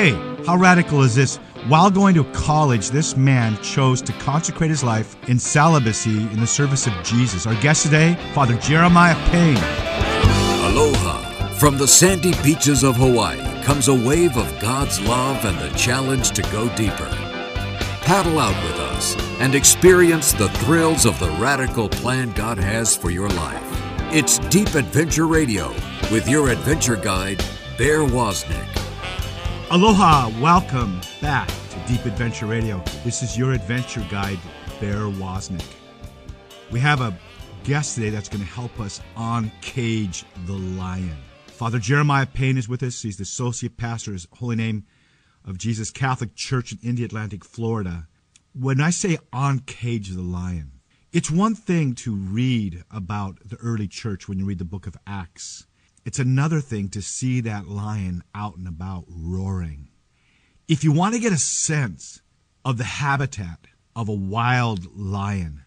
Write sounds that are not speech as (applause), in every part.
Hey, how radical is this? While going to college, this man chose to consecrate his life in celibacy in the service of Jesus. Our guest today, Father Jeremiah Payne. Aloha. From the sandy beaches of Hawaii comes a wave of God's love and the challenge to go deeper. Paddle out with us and experience the thrills of the radical plan God has for your life. It's Deep Adventure Radio with your adventure guide, Bear Wozniak. Aloha, welcome back to Deep Adventure Radio. This is your adventure guide, Bear Wozniak. We have a guest today that's going to help us uncage the lion. Father Jeremiah Payne is with us. He's the associate pastor, his holy name of Jesus Catholic Church in Indialantic, Florida. When I say uncage the lion, it's one thing to read about the early church when you read the book of Acts it's another thing to see that lion out and about roaring. If you want to get a sense of the habitat of a wild lion,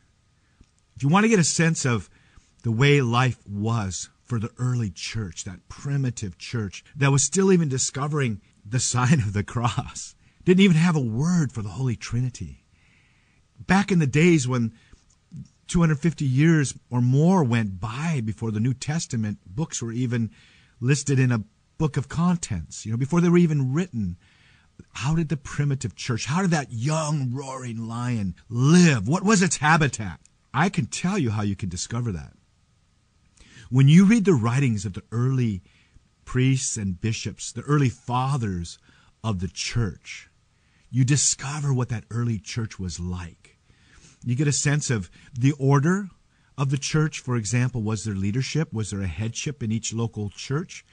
if you want to get a sense of the way life was for the early church, that primitive church that was still even discovering the sign of the cross, didn't even have a word for the Holy Trinity. Back in the days when 250 years or more went by before the New Testament books were even listed in a book of contents, you know, before they were even written. How did the primitive church, how did that young roaring lion live? What was its habitat? I can tell you how you can discover that. When you read the writings of the early priests and bishops, the early fathers of the church, you discover what that early church was like. You get a sense of the order of the church. For example, was there leadership? Was there a headship in each local church?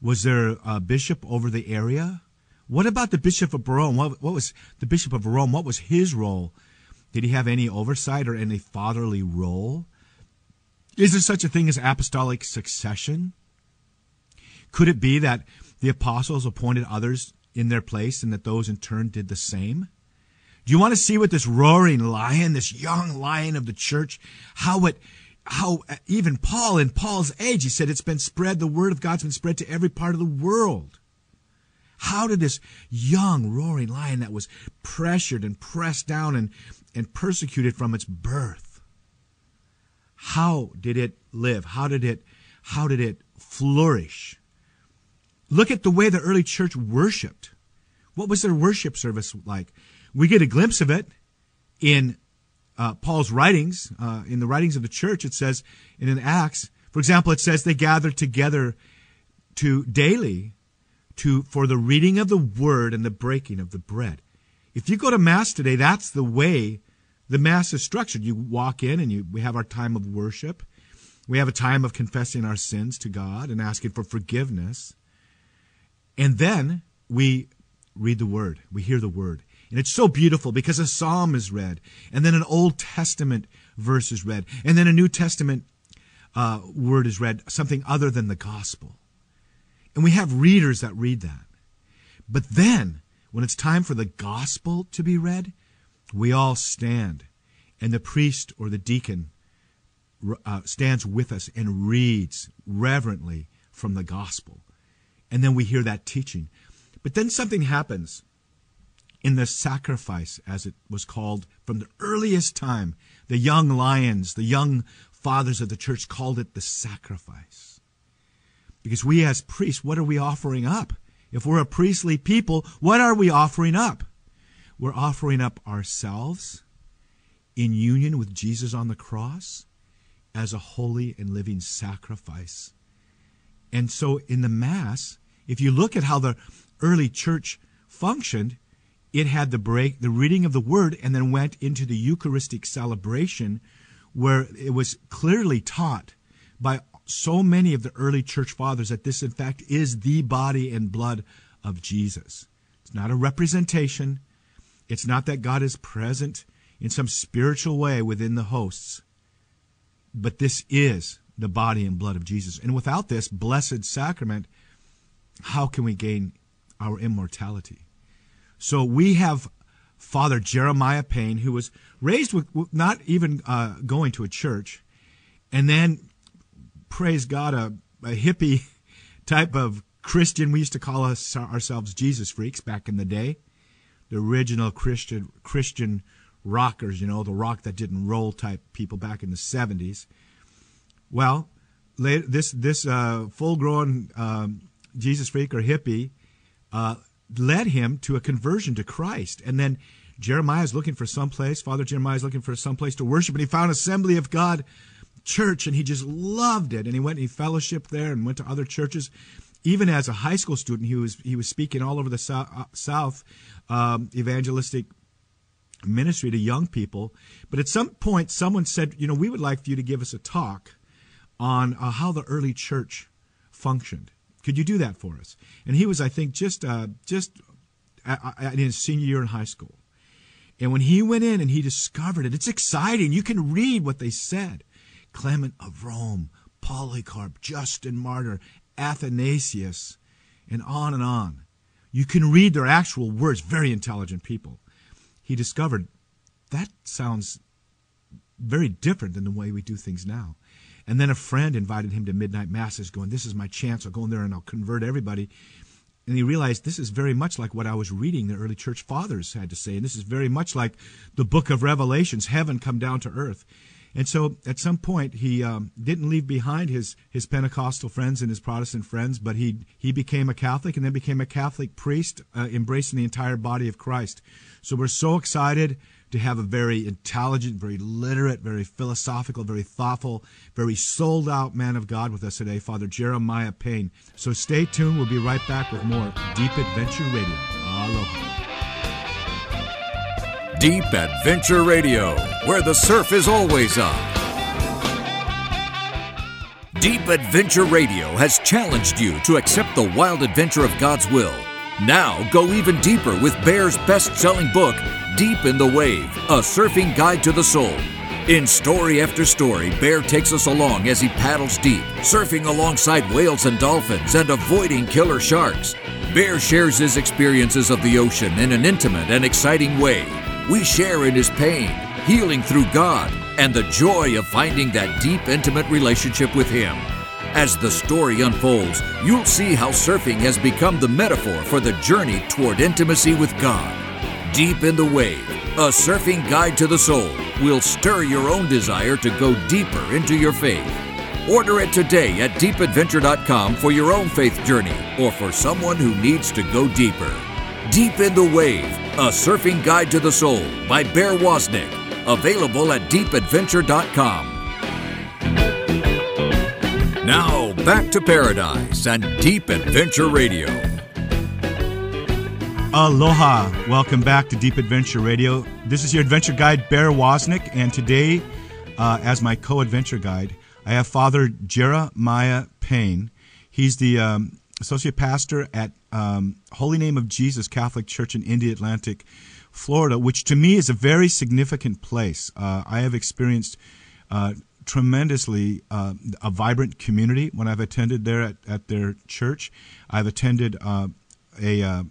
Was there a bishop over the area? What about the bishop of Rome? What, what was the bishop of Rome? What was his role? Did he have any oversight or any fatherly role? Is there such a thing as apostolic succession? Could it be that the apostles appointed others in their place and that those in turn did the same? Do you want to see what this roaring lion, this young lion of the church, how it, how uh, even Paul in Paul's age, he said it's been spread, the word of God's been spread to every part of the world. How did this young roaring lion that was pressured and pressed down and, and persecuted from its birth, how did it live? How did it, how did it flourish? Look at the way the early church worshiped. What was their worship service like? We get a glimpse of it in uh, Paul's writings, uh, in the writings of the church. It says in an Acts, for example, it says they gathered together to daily to for the reading of the word and the breaking of the bread. If you go to mass today, that's the way the mass is structured. You walk in and you we have our time of worship. We have a time of confessing our sins to God and asking for forgiveness. And then we read the word. We hear the word. And it's so beautiful because a psalm is read, and then an Old Testament verse is read, and then a New Testament uh, word is read, something other than the gospel. And we have readers that read that. But then, when it's time for the gospel to be read, we all stand, and the priest or the deacon uh, stands with us and reads reverently from the gospel. And then we hear that teaching. But then something happens in the sacrifice, as it was called from the earliest time. The young lions, the young fathers of the church called it the sacrifice. Because we as priests, what are we offering up? If we're a priestly people, what are we offering up? We're offering up ourselves in union with Jesus on the cross as a holy and living sacrifice. And so in the Mass, if you look at how the early church functioned, it had the break, the reading of the word, and then went into the Eucharistic celebration where it was clearly taught by so many of the early church fathers that this, in fact, is the body and blood of Jesus. It's not a representation. It's not that God is present in some spiritual way within the hosts. But this is the body and blood of Jesus. And without this blessed sacrament, how can we gain our immortality? So we have Father Jeremiah Payne, who was raised with not even uh, going to a church, and then, praise God, a, a hippie (laughs) type of Christian, we used to call us ourselves Jesus freaks back in the day. The original Christian Christian rockers, you know, the rock that didn't roll type people back in the 70s. Well, later, this this uh, full grown um, Jesus freak or hippie uh, led him to a conversion to Christ, and then Jeremiah is looking for some place. Father Jeremiah is looking for some place to worship, and he found Assembly of God church, and he just loved it. And he went and he fellowshiped there, and went to other churches. Even as a high school student, he was he was speaking all over the uh, South, um, evangelistic ministry to young people. But at some point, someone said, you know, we would like for you to give us a talk on uh, how the early church functioned. Could you do that for us? And he was, I think, just uh, just in his senior year in high school. And when he went in and he discovered it, it's exciting. You can read what they said. Clement of Rome, Polycarp, Justin Martyr, Athanasius, and on and on. You can read their actual words, very intelligent people. He discovered that sounds very different than the way we do things now. And then a friend invited him to midnight masses, going, This is my chance. I'll go in there and I'll convert everybody. And he realized this is very much like what I was reading the early church fathers had to say. And this is very much like the book of Revelations, heaven come down to earth. And so at some point, he um, didn't leave behind his, his Pentecostal friends and his Protestant friends, but he, he became a Catholic and then became a Catholic priest, uh, embracing the entire body of Christ. So we're so excited to have a very intelligent, very literate, very philosophical, very thoughtful, very sold out man of God with us today, Father Jeremiah Payne. So stay tuned. We'll be right back with more Deep Adventure Radio. Aloha. Deep Adventure Radio, where the surf is always up. Deep Adventure Radio has challenged you to accept the wild adventure of God's will. Now go even deeper with Bear's best selling book, Deep in the Wave A Surfing Guide to the Soul. In story after story, Bear takes us along as he paddles deep, surfing alongside whales and dolphins and avoiding killer sharks. Bear shares his experiences of the ocean in an intimate and exciting way. We share in his pain, healing through God, and the joy of finding that deep, intimate relationship with Him. As the story unfolds, you'll see how surfing has become the metaphor for the journey toward intimacy with God. Deep in the Wave, a surfing guide to the soul, will stir your own desire to go deeper into your faith. Order it today at deepadventure.com for your own faith journey or for someone who needs to go deeper. Deep in the Wave, a surfing guide to the soul by Bear Wozniak, available at deepadventure.com. Now, back to paradise and Deep Adventure Radio. Aloha. Welcome back to Deep Adventure Radio. This is your adventure guide, Bear Wozniak, and today, uh, as my co adventure guide, I have Father Jeremiah Payne. He's the um, associate pastor at um, Holy Name of Jesus Catholic Church in Indialantic, Florida, which to me is a very significant place. Uh, I have experienced uh, tremendously uh, a vibrant community when I've attended there at, at their church. I've attended uh, a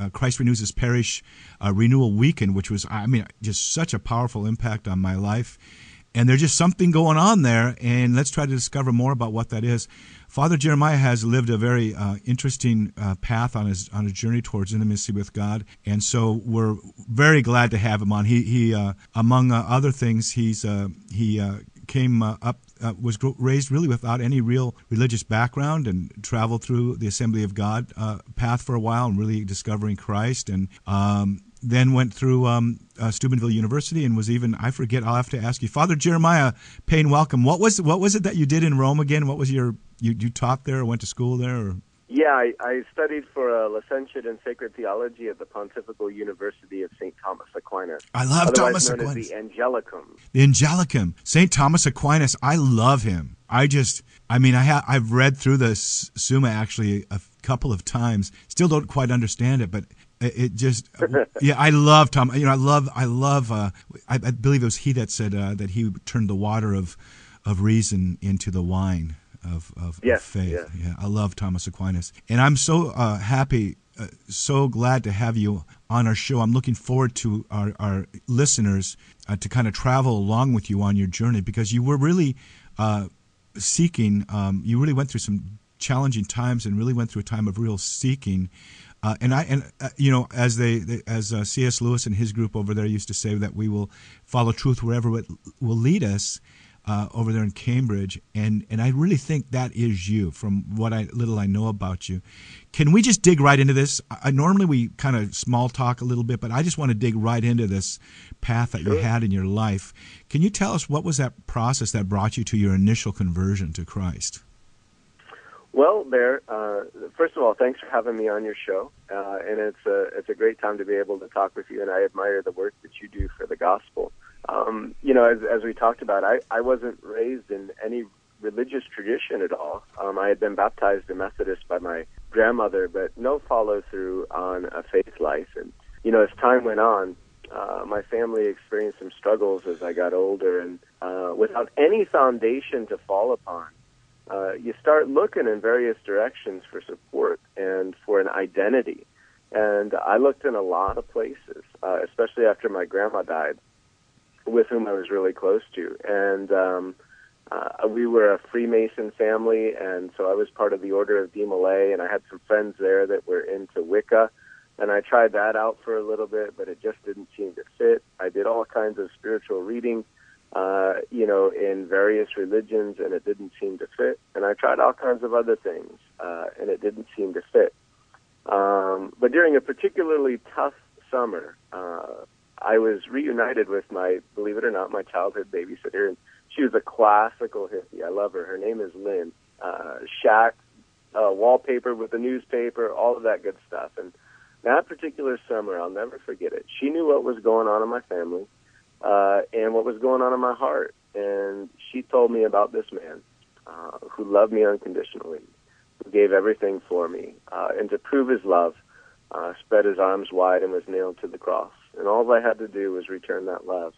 uh, Christ Renews His Parish uh, Renewal Weekend, which was, I mean, just such a powerful impact on my life. And there's just something going on there, and let's try to discover more about what that is. Father Jeremiah has lived a very uh, interesting uh, path on his on his journey towards intimacy with God, and so we're very glad to have him on. He he uh, among uh, other things, he's uh, he uh, came up uh, was raised really without any real religious background and traveled through the Assembly of God uh, path for a while and really discovering Christ and um, then went through um, uh, Steubenville University and was even I forget I'll have to ask you Father Jeremiah Payne welcome what was what was it that you did in Rome again? What was your you, you taught there or went to school there or yeah, I, I studied for a licentiate in sacred theology at the Pontifical University of St. Thomas Aquinas. I love Thomas known Aquinas. As the Angelicum. The Angelicum. St. Thomas Aquinas, I love him. I just, I mean, I ha- I've read through the Summa actually a couple of times. Still don't quite understand it, but it, it just, (laughs) yeah, I love Tom. You know, I love, I love, uh, I, I believe it was he that said uh, that he turned the water of, of reason into the wine of, of, yes, of faith. Yes. Yeah, I love Thomas Aquinas, and I'm so uh, happy, uh, so glad to have you on our show. I'm looking forward to our, our listeners uh, to kind of travel along with you on your journey because you were really uh, seeking. Um, you really went through some challenging times and really went through a time of real seeking. Uh, and I and uh, you know as they, they as uh, C.S. Lewis and his group over there used to say that we will follow truth wherever it will lead us uh, over there in Cambridge, and and I really think that is you from what I little I know about you. Can we just dig right into this? I, normally we kind of small talk a little bit, but I just want to dig right into this path that sure. you had in your life. Can you tell us what was that process that brought you to your initial conversion to Christ? Well, Bear, uh, first of all, thanks for having me on your show, uh, and it's a it's a great time to be able to talk with you. And I admire the work that you do for the gospel. Um, you know, as, as we talked about, I, I wasn't raised in any religious tradition at all. Um, I had been baptized a Methodist by my grandmother, but no follow through on a faith life. And, you know, as time went on, uh, my family experienced some struggles as I got older, and uh, without any foundation to fall upon, uh, you start looking in various directions for support and for an identity. And I looked in a lot of places, uh, especially after my grandma died with whom I was really close to. And um, uh, we were a Freemason family, and so I was part of the Order of Demolay, and I had some friends there that were into Wicca. And I tried that out for a little bit, but it just didn't seem to fit. I did all kinds of spiritual reading, uh, you know, in various religions, and it didn't seem to fit. And I tried all kinds of other things, uh, and it didn't seem to fit. Um, but during a particularly tough summer, uh, I was reunited with my, believe it or not, my childhood babysitter, and she was a classical hippie. I love her. Her name is Lynn. Uh, shack, uh, wallpaper with the newspaper, all of that good stuff. And that particular summer, I'll never forget it. She knew what was going on in my family uh, and what was going on in my heart. And she told me about this man uh, who loved me unconditionally, who gave everything for me, uh, and to prove his love, uh, spread his arms wide and was nailed to the cross and all I had to do was return that love.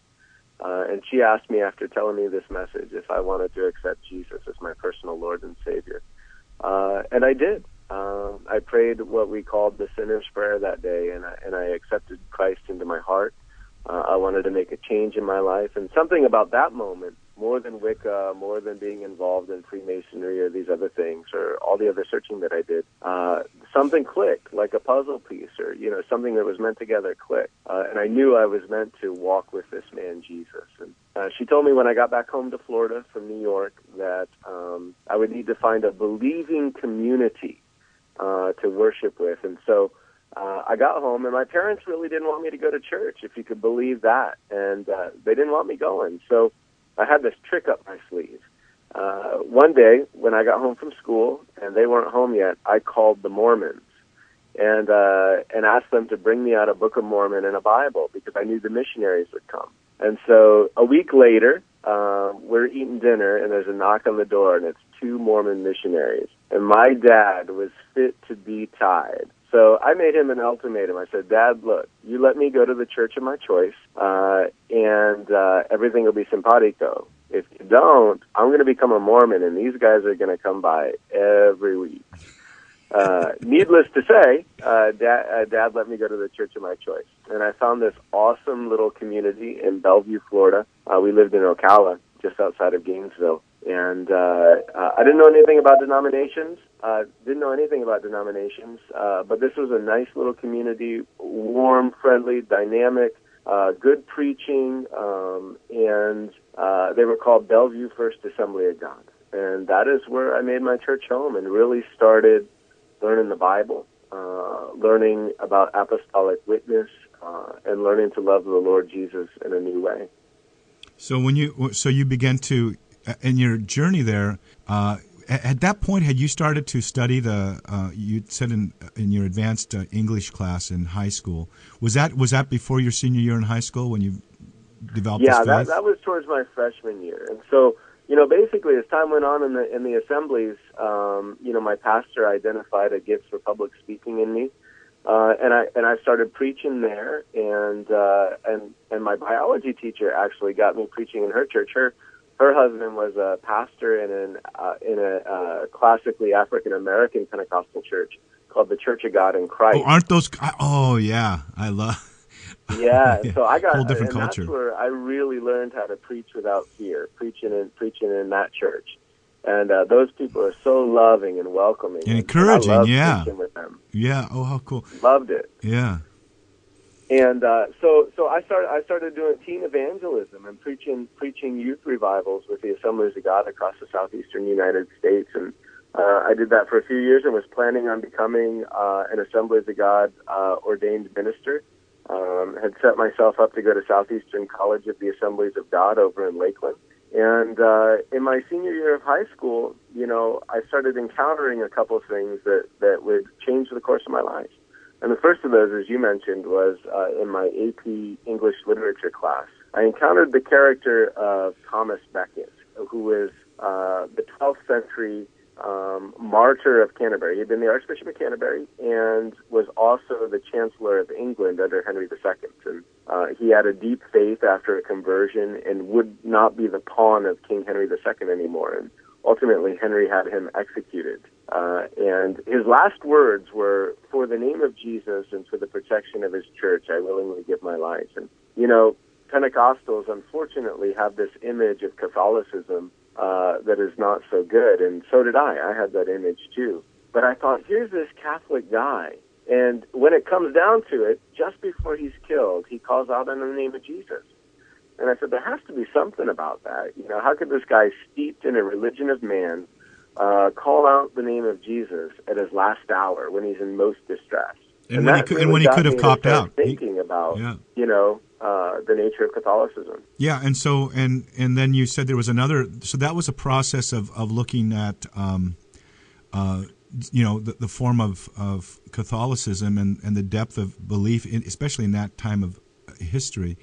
Uh, and she asked me after telling me this message if I wanted to accept Jesus as my personal Lord and Savior, uh, and I did. Uh, I prayed what we called the sinner's prayer that day, and I, and I accepted Christ into my heart. Uh, I wanted to make a change in my life, and something about that moment more than Wicca, more than being involved in Freemasonry or these other things or all the other searching that I did, uh, something clicked, like a puzzle piece or, you know, something that was meant together clicked. Uh, and I knew I was meant to walk with this man, Jesus. And uh, she told me when I got back home to Florida from New York that um, I would need to find a believing community uh, to worship with. And so uh, I got home, and my parents really didn't want me to go to church, if you could believe that. And uh, they didn't want me going. So I had this trick up my sleeve. Uh, one day when I got home from school and they weren't home yet, I called the Mormons and uh, and asked them to bring me out a Book of Mormon and a Bible because I knew the missionaries would come. And so a week later, uh, we're eating dinner and there's a knock on the door and it's two Mormon missionaries. And my dad was fit to be tied. So I made him an ultimatum. I said, Dad, look, you let me go to the church of my choice, uh, and uh, everything will be simpatico. If you don't, I'm going to become a Mormon, and these guys are going to come by every week. Uh, (laughs) needless to say, uh, dad, uh, dad let me go to the church of my choice, and I found this awesome little community in Belleview, Florida. Uh, we lived in Ocala, just outside of Gainesville, and uh, uh, I didn't know anything about denominations. Uh, didn't know anything about denominations, uh, but this was a nice little community, warm, friendly, dynamic, uh, good preaching, um, and uh, they were called Belleview First Assembly of God, and that is where I made my church home and really started learning the Bible, uh, learning about apostolic witness, uh, and learning to love the Lord Jesus in a new way. So when you so you began to in your journey there, uh, at that point, had you started to study the? Uh, you said in in your advanced uh, English class in high school. Was that was that before your senior year in high school when you developed? Yeah, that that was towards my freshman year, and so you know, basically, as time went on in the in the assemblies, um, you know, my pastor identified a gift for public speaking in me, uh, and I and I started preaching there, and uh, and and my biology teacher actually got me preaching in her church. Her her husband was a pastor in an uh, in a uh, classically African American Pentecostal church called the Church of God in Christ. Oh, aren't those? Oh, yeah, I love. (laughs) yeah, yeah, so I got whole different and culture. That's where I really learned how to preach without fear, preaching in preaching in that church. and uh, those people are so loving and welcoming and encouraging. I yeah, with them. Yeah. Oh, how cool. Loved it. Yeah. And uh, so, so I started. I started doing teen evangelism and preaching, preaching youth revivals with the Assemblies of God across the southeastern United States. And uh, I did that for a few years and was planning on becoming uh, an Assemblies of God uh, ordained minister. Um, had set myself up to go to Southeastern College of the Assemblies of God over in Lakeland. And uh, in my senior year of high school, you know, I started encountering a couple of things that, that would change the course of my life. And the first of those, as you mentioned, was uh, in my AP English literature class. I encountered the character of Thomas Becket, who was uh, the 12th century um, martyr of Canterbury. He had been the Archbishop of Canterbury and was also the Chancellor of England under Henry II. And uh, he had a deep faith after a conversion and would not be the pawn of King Henry II anymore. And ultimately, Henry had him executed. Uh, and his last words were, "For the name of Jesus and for the protection of His church, I willingly give my life." And you know, Pentecostals unfortunately have this image of Catholicism uh, that is not so good, and so did I. I had that image too. But I thought, here's this Catholic guy, and when it comes down to it, just before he's killed, he calls out in the name of Jesus. And I said, there has to be something about that. You know, how could this guy steeped in a religion of man uh, call out the name of Jesus at his last hour when he's in most distress? And, and when, he could, really and when he could have copped out, thinking he, about yeah. you know uh, the nature of Catholicism. Yeah, and so and and then you said there was another. So that was a process of of looking at. Um, uh, you know the, the form of, of Catholicism and, and the depth of belief, in, especially in that time of history.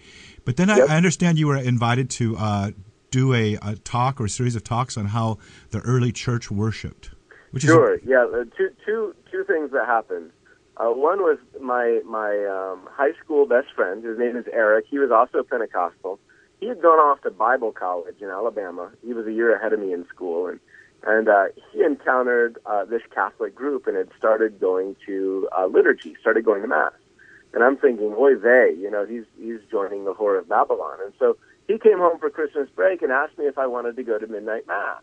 But then yep. I, I, understand you were invited to uh, do a, a, talk or a series of talks on how the early church worshipped. Which sure, is yeah. Uh, two, two, two things that happened. Uh, one was my my um, high school best friend. His name is Eric. He was also Pentecostal. He had gone off to Bible college in Alabama. He was a year ahead of me in school, and and uh, he encountered uh, this Catholic group and had started going to uh, liturgy, started going to mass. And I'm thinking, boy, they, you know, he's he's joining the Whore of Babylon. And so he came home for Christmas break and asked me if I wanted to go to midnight mass.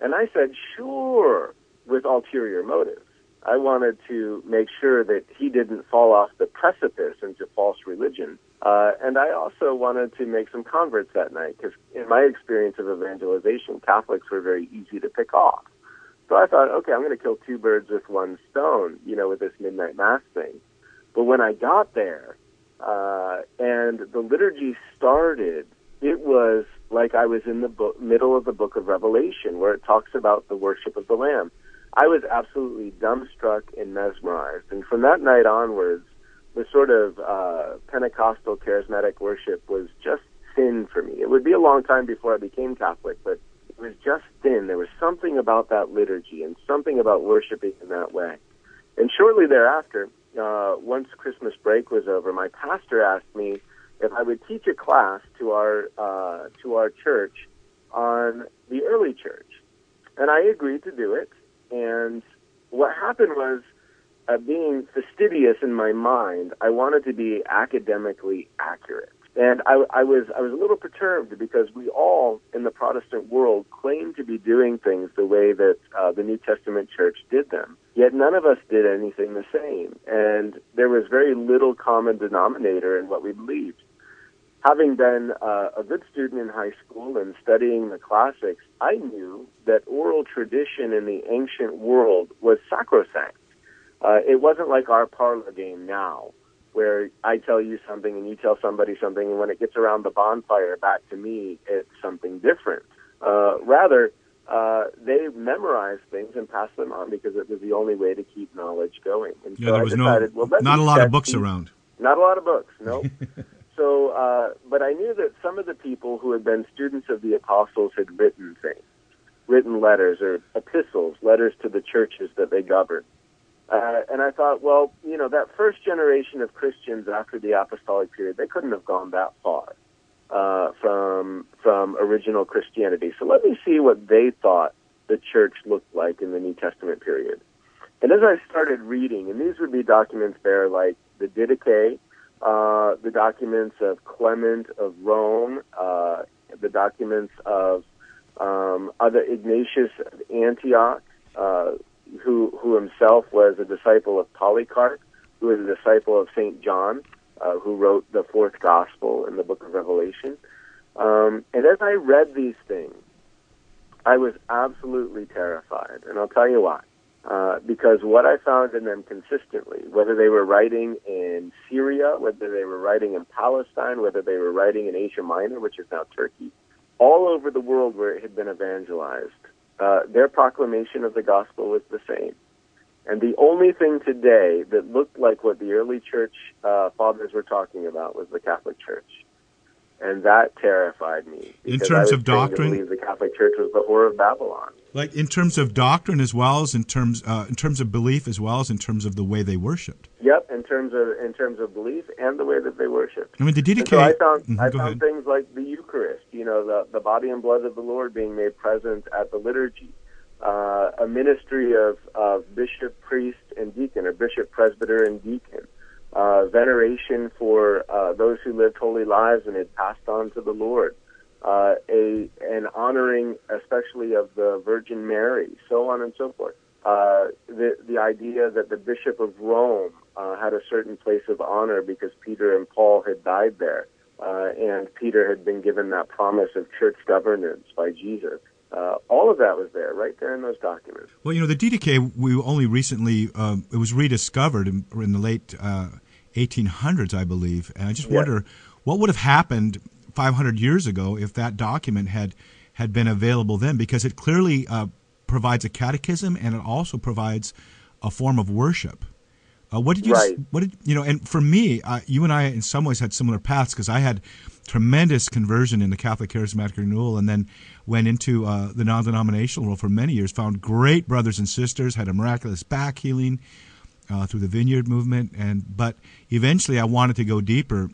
And I said, sure, with ulterior motives. I wanted to make sure that he didn't fall off the precipice into false religion. Uh, and I also wanted to make some converts that night because, in my experience of evangelization, Catholics were very easy to pick off. So I thought, okay, I'm going to kill two birds with one stone, you know, with this midnight mass thing. But when I got there uh, and the liturgy started, it was like I was in the book, middle of the book of Revelation, where it talks about the worship of the Lamb. I was absolutely dumbstruck and mesmerized. And from that night onwards, the sort of uh, Pentecostal charismatic worship was just thin for me. It would be a long time before I became Catholic, but it was just thin. There was something about that liturgy and something about worshiping in that way. And shortly thereafter, uh, once Christmas break was over, my pastor asked me if I would teach a class to our uh, to our church on the early church, and I agreed to do it. And what happened was, uh, being fastidious in my mind, I wanted to be academically accurate. And I, I was I was a little perturbed because we all in the Protestant world claim to be doing things the way that uh, the New Testament church did them. Yet none of us did anything the same, and there was very little common denominator in what we believed. Having been uh, a good student in high school and studying the classics, I knew that oral tradition in the ancient world was sacrosanct. Uh, it wasn't like our parlor game now, where I tell you something and you tell somebody something, and when it gets around the bonfire back to me, it's something different. Uh, rather, uh, they memorized things and passed them on because it was the only way to keep knowledge going. And yeah, so there was decided, no, well, not a lot of books around. Not a lot of books, no. (laughs) so, uh, but I knew that some of the people who had been students of the apostles had written things, written letters or epistles, letters to the churches that they governed. Uh, and I thought, well, you know, that first generation of Christians after the apostolic period, they couldn't have gone that far uh, from from original Christianity. So let me see what they thought the church looked like in the New Testament period. And as I started reading, and these would be documents there like the Didache, uh, the documents of Clement of Rome, uh, the documents of um, other Ignatius of Antioch, uh, who who himself was a disciple of Polycarp, who was a disciple of Saint John, uh, who wrote the fourth gospel in the book of Revelation. Um, and as I read these things, I was absolutely terrified, and I'll tell you why. Uh, because what I found in them consistently, whether they were writing in Syria, whether they were writing in Palestine, whether they were writing in Asia Minor, which is now Turkey, all over the world where it had been evangelized, uh, their proclamation of the gospel was the same. And the only thing today that looked like what the early church uh, fathers were talking about was the Catholic Church and that terrified me. In terms of doctrine, believe the Catholic Church was the whore of Babylon. Like in terms of doctrine, as well as in terms uh, in terms of belief, as well as in terms of the way they worshipped. Yep, in terms of in terms of belief and the way that they worshipped. I mean, the Didache. So I found mm-hmm, I found things like the Eucharist, you know, the the body and blood of the Lord being made present at the liturgy. Uh, a ministry of, of bishop, priest, and deacon, or bishop, presbyter, and deacon uh, veneration for uh, those who lived holy lives and had passed on to the Lord, uh, a an honoring, especially of the Virgin Mary, so on and so forth. Uh, the the idea that the Bishop of Rome uh, had a certain place of honor because Peter and Paul had died there, uh, and Peter had been given that promise of church governance by Jesus. Uh, all of that was there, right there in those documents. Well, you know, the Didache we only recently um, it was rediscovered in, in the late uh, 1800s, I believe, and I just wonder what would have happened 500 years ago if that document had had been available then, because it clearly uh, provides a catechism and it also provides a form of worship. Uh, what did you? Right. What did you know? And for me, uh, you and I, in some ways, had similar paths because I had tremendous conversion in the Catholic Charismatic Renewal, and then went into uh, the non-denominational world for many years. Found great brothers and sisters, had a miraculous back healing uh, through the Vineyard movement, and but eventually I wanted to go deeper.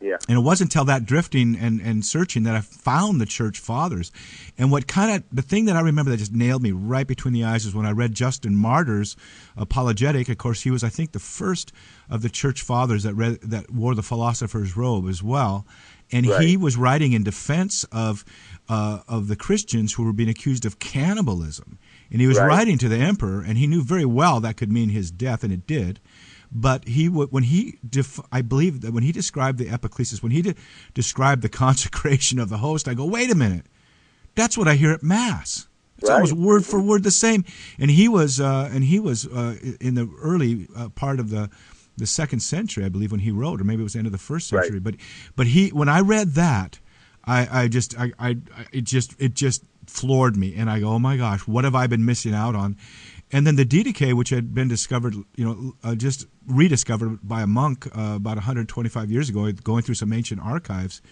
Yeah. And it wasn't until that drifting and, and searching that I found the church fathers. And what kind of the thing that I remember that just nailed me right between the eyes is when I read Justin Martyr's apologetic. Of course, he was I think the first of the church fathers that read that wore the philosopher's robe as well and right. he was writing in defense of uh, of the Christians who were being accused of cannibalism, and he was right. writing to the emperor, and he knew very well that could mean his death, and it did. But he when he def, I believe that when he described the epiclesis, when he de- described the (laughs) consecration of the host, I go, wait a minute, that's what I hear at mass. It's right. almost word for word the same. And he was uh, and he was uh, in the early uh, part of the the second century, I believe, when he wrote, or maybe it was the end of the first century. Right. But but he when I read that, I, I just I, I it just it just floored me, and I go, oh my gosh, what have I been missing out on? And then the Didache, which had been discovered, you know, uh, just rediscovered by a monk uh, about 125 years ago, going through some ancient archives,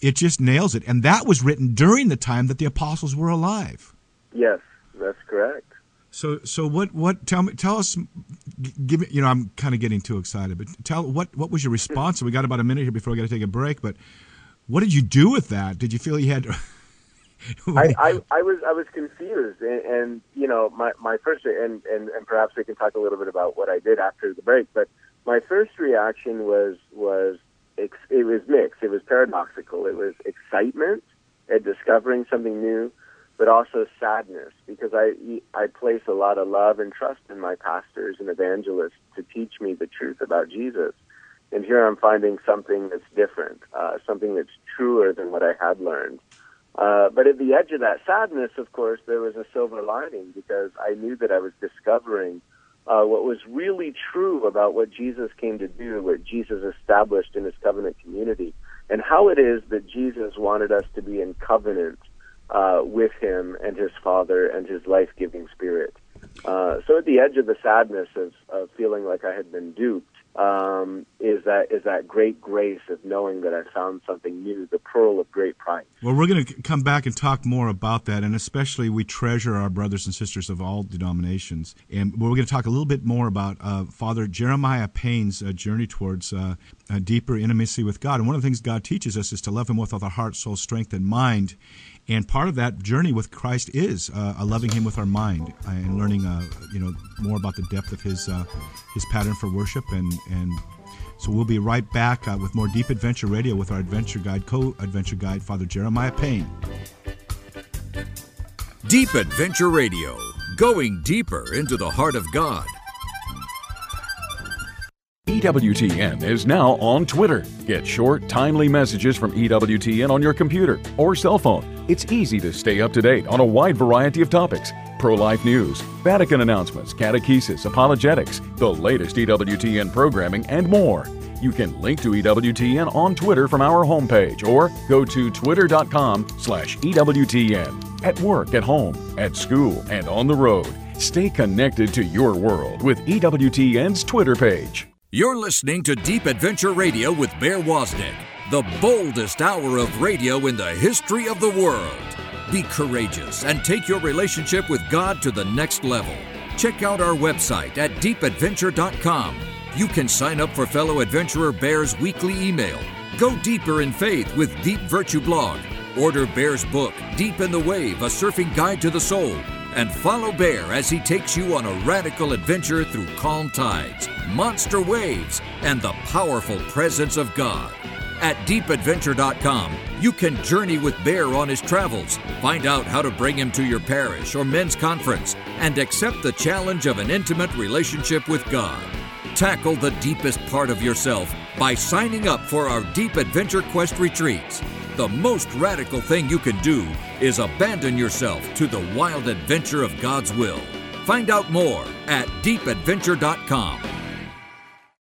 it just nails it. And that was written during the time that the apostles were alive. Yes, that's correct. So, so what? What? Tell me. Tell us. Give me. You know, I'm kind of getting too excited, but tell what. What was your response? we got about a minute here before we got to take a break. But what did you do with that? Did you feel you had? (laughs) I, I, I was I was confused, and, and you know, my my first and, and and perhaps we can talk a little bit about what I did after the break. But my first reaction was was it was mixed. It was paradoxical. It was excitement at discovering something new but also sadness because I I place a lot of love and trust in my pastors and evangelists to teach me the truth about Jesus. And here I'm finding something that's different, uh, something that's truer than what I had learned. Uh, but at the edge of that sadness, of course, there was a silver lining because I knew that I was discovering uh, what was really true about what Jesus came to do, what Jesus established in his covenant community, and how it is that Jesus wanted us to be in covenant uh, with him and his father and his life giving spirit. Uh, so at the edge of the sadness of, of feeling like I had been duped um, is that is that great grace of knowing that I found something new, the pearl of great price. Well, we're going to come back and talk more about that, and especially we treasure our brothers and sisters of all denominations, and we're going to talk a little bit more about uh, Father Jeremiah Payne's uh, journey towards uh, a deeper intimacy with God. And one of the things God teaches us is to love Him with all our heart, soul, strength, and mind. And part of that journey with Christ is uh, loving Him with our mind and learning, uh, you know, more about the depth of His uh, His pattern for worship. And and so we'll be right back uh, with more Deep Adventure Radio with our adventure guide, co-adventure guide, Father Jeremiah Payne. Deep Adventure Radio, going deeper into the heart of God. EWTN is now on Twitter. Get short, timely messages from EWTN on your computer or cell phone. It's easy to stay up to date on a wide variety of topics pro life news, Vatican announcements, catechesis, apologetics, the latest EWTN programming, and more. You can link to EWTN on Twitter from our homepage or go to twitter.com slash EWTN. At work, at home, at school, and on the road. Stay connected to your world with EWTN's Twitter page. You're listening to Deep Adventure Radio with Bear Wozniak, the boldest hour of radio in the history of the world. Be courageous and take your relationship with God to the next level. Check out our website at deepadventure.com. You can sign up for fellow adventurer Bear's weekly email. Go deeper in faith with Deep Virtue Blog. Order Bear's book, Deep in the Wave A Surfing Guide to the Soul. And follow Bear as he takes you on a radical adventure through calm tides, monster waves, and the powerful presence of God. At deepadventure.com, you can journey with Bear on his travels, find out how to bring him to your parish or men's conference, and accept the challenge of an intimate relationship with God. Tackle the deepest part of yourself by signing up for our Deep Adventure Quest retreats. The most radical thing you can do is abandon yourself to the wild adventure of God's will. Find out more at deepadventure.com.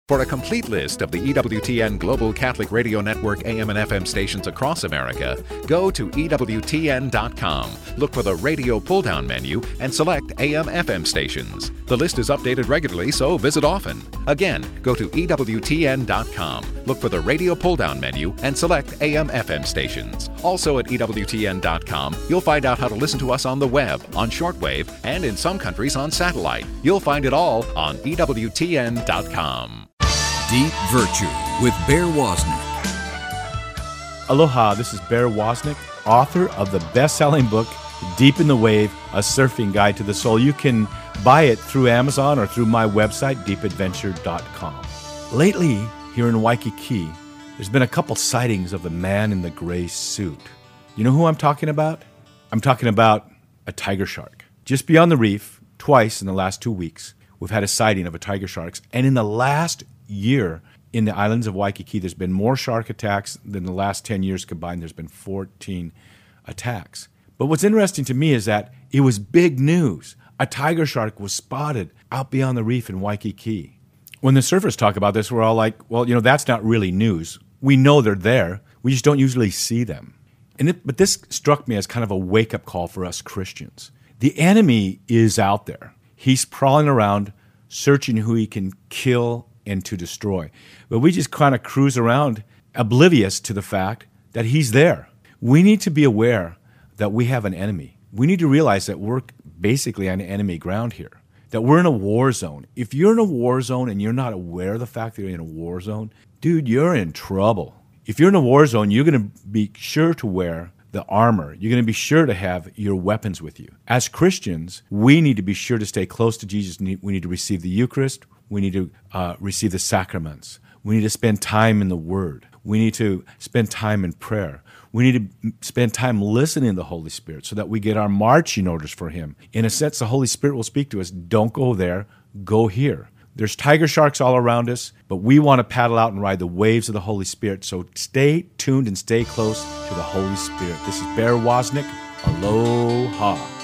For a complete list of the EWTN Global Catholic Radio Network AM and FM stations across America, go to EWTN.com, look for the radio pull down menu, and select AM FM stations. The list is updated regularly, so visit often. Again, go to EWTN.com, look for the radio pull down menu, and select AM FM stations. Also at EWTN.com, you'll find out how to listen to us on the web, on shortwave, and in some countries on satellite. You'll find it all on EWTN.com. Deep Virtue with Bear Wozniak. Aloha, this is Bear Wozniak, author of the best selling book, Deep in the Wave A Surfing Guide to the Soul. You can buy it through Amazon or through my website, deepadventure.com. Lately, here in Waikiki, there's been a couple sightings of the man in the gray suit. You know who I'm talking about? I'm talking about a tiger shark. Just beyond the reef, twice in the last two weeks, we've had a sighting of a tiger shark. And in the last year in the islands of Waikiki, there's been more shark attacks than the last 10 years combined. There's been 14 attacks. But what's interesting to me is that it was big news. A tiger shark was spotted out beyond the reef in Waikiki. When the surfers talk about this, we're all like, well, you know, that's not really news. We know they're there, we just don't usually see them. And it, but this struck me as kind of a wake up call for us Christians. The enemy is out there, he's prowling around, searching who he can kill and to destroy. But we just kind of cruise around oblivious to the fact that he's there. We need to be aware that we have an enemy. We need to realize that we're basically on enemy ground here, that we're in a war zone. If you're in a war zone and you're not aware of the fact that you're in a war zone, dude, you're in trouble. If you're in a war zone, you're going to be sure to wear the armor. You're going to be sure to have your weapons with you. As Christians, we need to be sure to stay close to Jesus. We need to receive the Eucharist. We need to uh, receive the sacraments. We need to spend time in the Word. We need to spend time in prayer. We need to spend time listening to the Holy Spirit so that we get our marching orders for Him. In a sense, the Holy Spirit will speak to us don't go there, go here. There's tiger sharks all around us, but we want to paddle out and ride the waves of the Holy Spirit. So stay tuned and stay close to the Holy Spirit. This is Bear Wozniak. Aloha.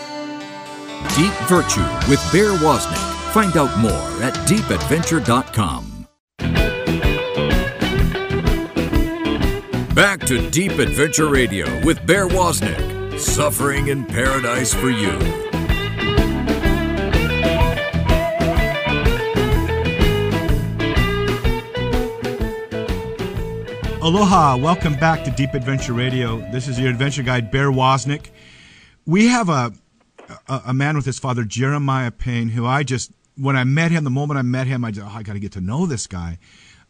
Deep Virtue with Bear Wozniak. Find out more at deepadventure.com. Back to Deep Adventure Radio with Bear Wozniak. Suffering in paradise for you. Aloha, welcome back to Deep Adventure Radio. This is your adventure guide, Bear Wozniak. We have a, a, a man with his father, Jeremiah Payne, who I just, when I met him, the moment I met him, I just, oh, I got to get to know this guy.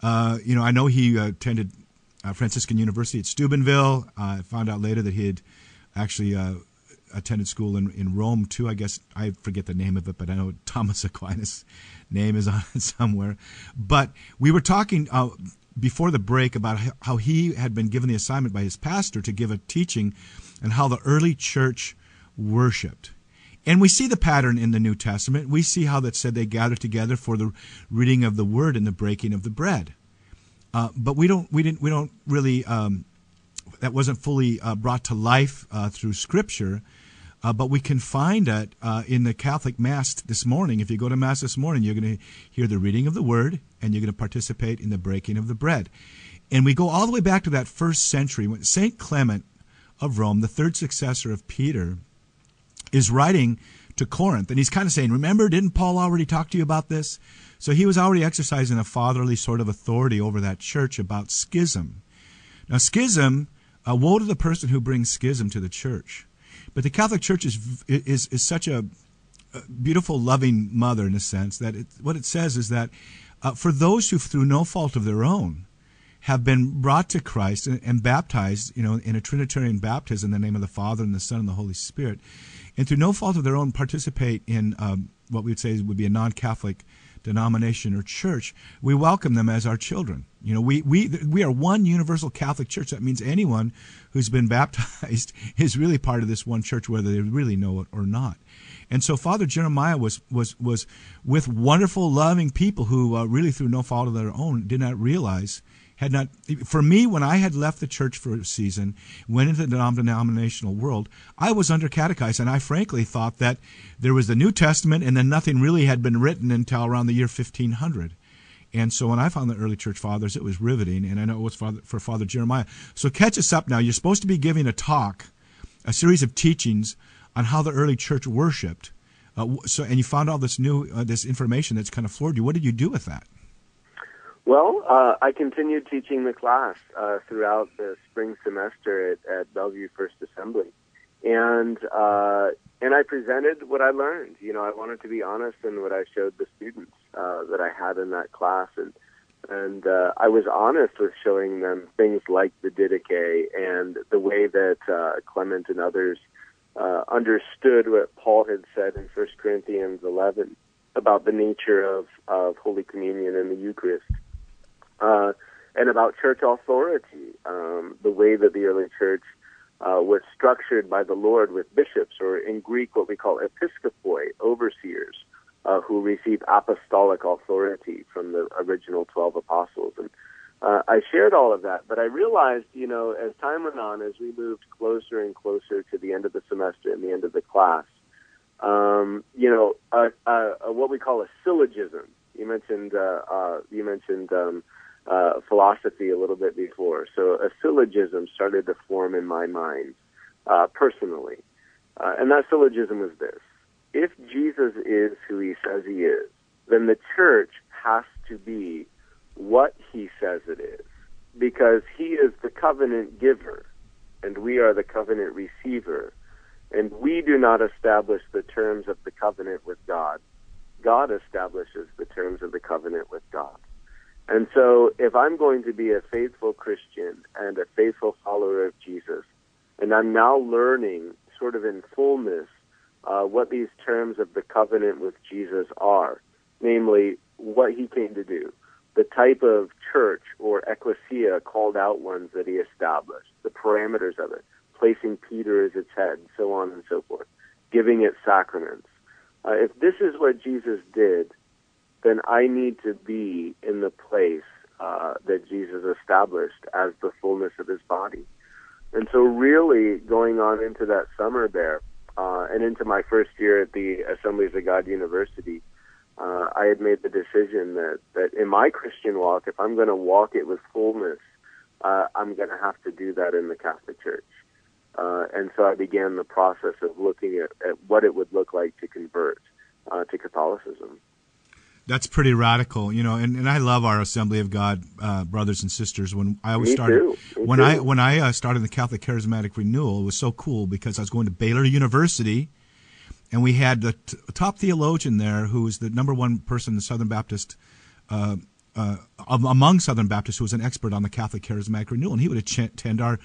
Uh, you know, I know he uh, attended uh, Franciscan University at Steubenville. I found out later that he had actually uh, attended school in, in Rome too. I guess I forget the name of it, but I know Thomas (laughs) Aquinas' name is (laughs) on it somewhere. But we were talking uh, before the break about how he had been given the assignment by his pastor to give a teaching and how the early church worshipped. And we see the pattern in the New Testament. We see how that said they gathered together for the reading of the word and the breaking of the bread. Uh, but we don't, we didn't, we don't really. Um, that wasn't fully uh, brought to life uh, through Scripture. Uh, but we can find it uh, in the Catholic Mass this morning. If you go to Mass this morning, you're going to hear the reading of the Word and you're going to participate in the breaking of the bread. And we go all the way back to that first century when St. Clement of Rome, the third successor of Peter, is writing to Corinth. And he's kind of saying, Remember, didn't Paul already talk to you about this? So he was already exercising a fatherly sort of authority over that church about schism. Now, schism, uh, woe to the person who brings schism to the church. But the Catholic Church is is is such a, a beautiful, loving mother in a sense that it, what it says is that uh, for those who, through no fault of their own, have been brought to Christ and, and, baptized, you know, in a Trinitarian baptism in the name of the Father and the Son and the Holy Spirit, and through no fault of their own participate in um, what we would say would be a non-Catholic denomination or church, we welcome them as our children. You know, we, we, we are one universal Catholic church. That means anyone who's been (laughs) baptized is really part of this one church, whether they really know it or not. And so Father Jeremiah was, was, was with wonderful, loving people who uh, really, through no fault of their own, did not realize had not for me when I had left the church for a season, went into the non-denominational world, I was under catechized, and I frankly thought that there was the New Testament, and then nothing really had been written until around the year 1500. And so when I found the early church fathers, it was riveting, and I know it was for Father Jeremiah. So catch us up now. You're supposed to be giving a talk, a series of teachings on how the early church worshipped. Uh, so, and you found all this new, uh, this information that's kind of floored you. What did you do with that? Well, uh, I continued teaching the class uh, throughout the spring semester at, at Belleview First Assembly, and uh, and I presented what I learned. You know, I wanted to be honest in what I showed the students uh, that I had in that class, and and uh, I was honest with showing them things like the Didache and the way that uh, Clement and others understood what Paul had said in First Corinthians 11 about the nature of, of Holy Communion and the Eucharist uh, and about church authority, um, the way that the early church uh, was structured by the Lord with bishops, or in Greek, what we call episkopoi, overseers, uh, who receive apostolic authority from the original 12 apostles. And uh, I shared all of that, but I realized, you know, as time went on, as we moved closer and closer to the end of the semester and the end of the class, um, you know, what we call a syllogism. You mentioned, uh, uh, you mentioned um, uh, philosophy a little bit before. So a syllogism started to form in my mind uh, personally. Uh, and that syllogism was this. If Jesus is who he says he is, then the church has to be what he says it is. Because he is the covenant giver, and we are the covenant receiver. And we do not establish the terms of the covenant with God. God establishes the terms of the covenant with God. And so, if I'm going to be a faithful Christian and a faithful follower of Jesus, and I'm now learning sort of in fullness uh, what these terms of the covenant with Jesus are, namely what he came to do, the type of church or ecclesia called out ones that he established, the parameters of it, placing Peter as its head, so on and so forth, giving it sacraments. Uh, if this is what Jesus did, then I need to be in the place uh, that Jesus established as the fullness of his body. And so, really, going on into that summer there, uh, and into my first year at the Assemblies of God University, uh, I had made the decision that, that in my Christian walk, if I'm going to walk it with fullness, uh, I'm going to have to do that in the Catholic Church. Uh, and so I began the process of looking at, at what it would look like to convert uh, to Catholicism that's pretty radical, you know. And, and I love our Assembly of God uh, brothers and sisters. When I always started, when too. I when I uh, started the Catholic Charismatic Renewal, it was so cool because I was going to Baylor University, and we had the t- top theologian there who was the number one person in the Southern Baptist. Uh, uh among Southern Baptists, who was an expert on the Catholic Charismatic Renewal, and he would attend our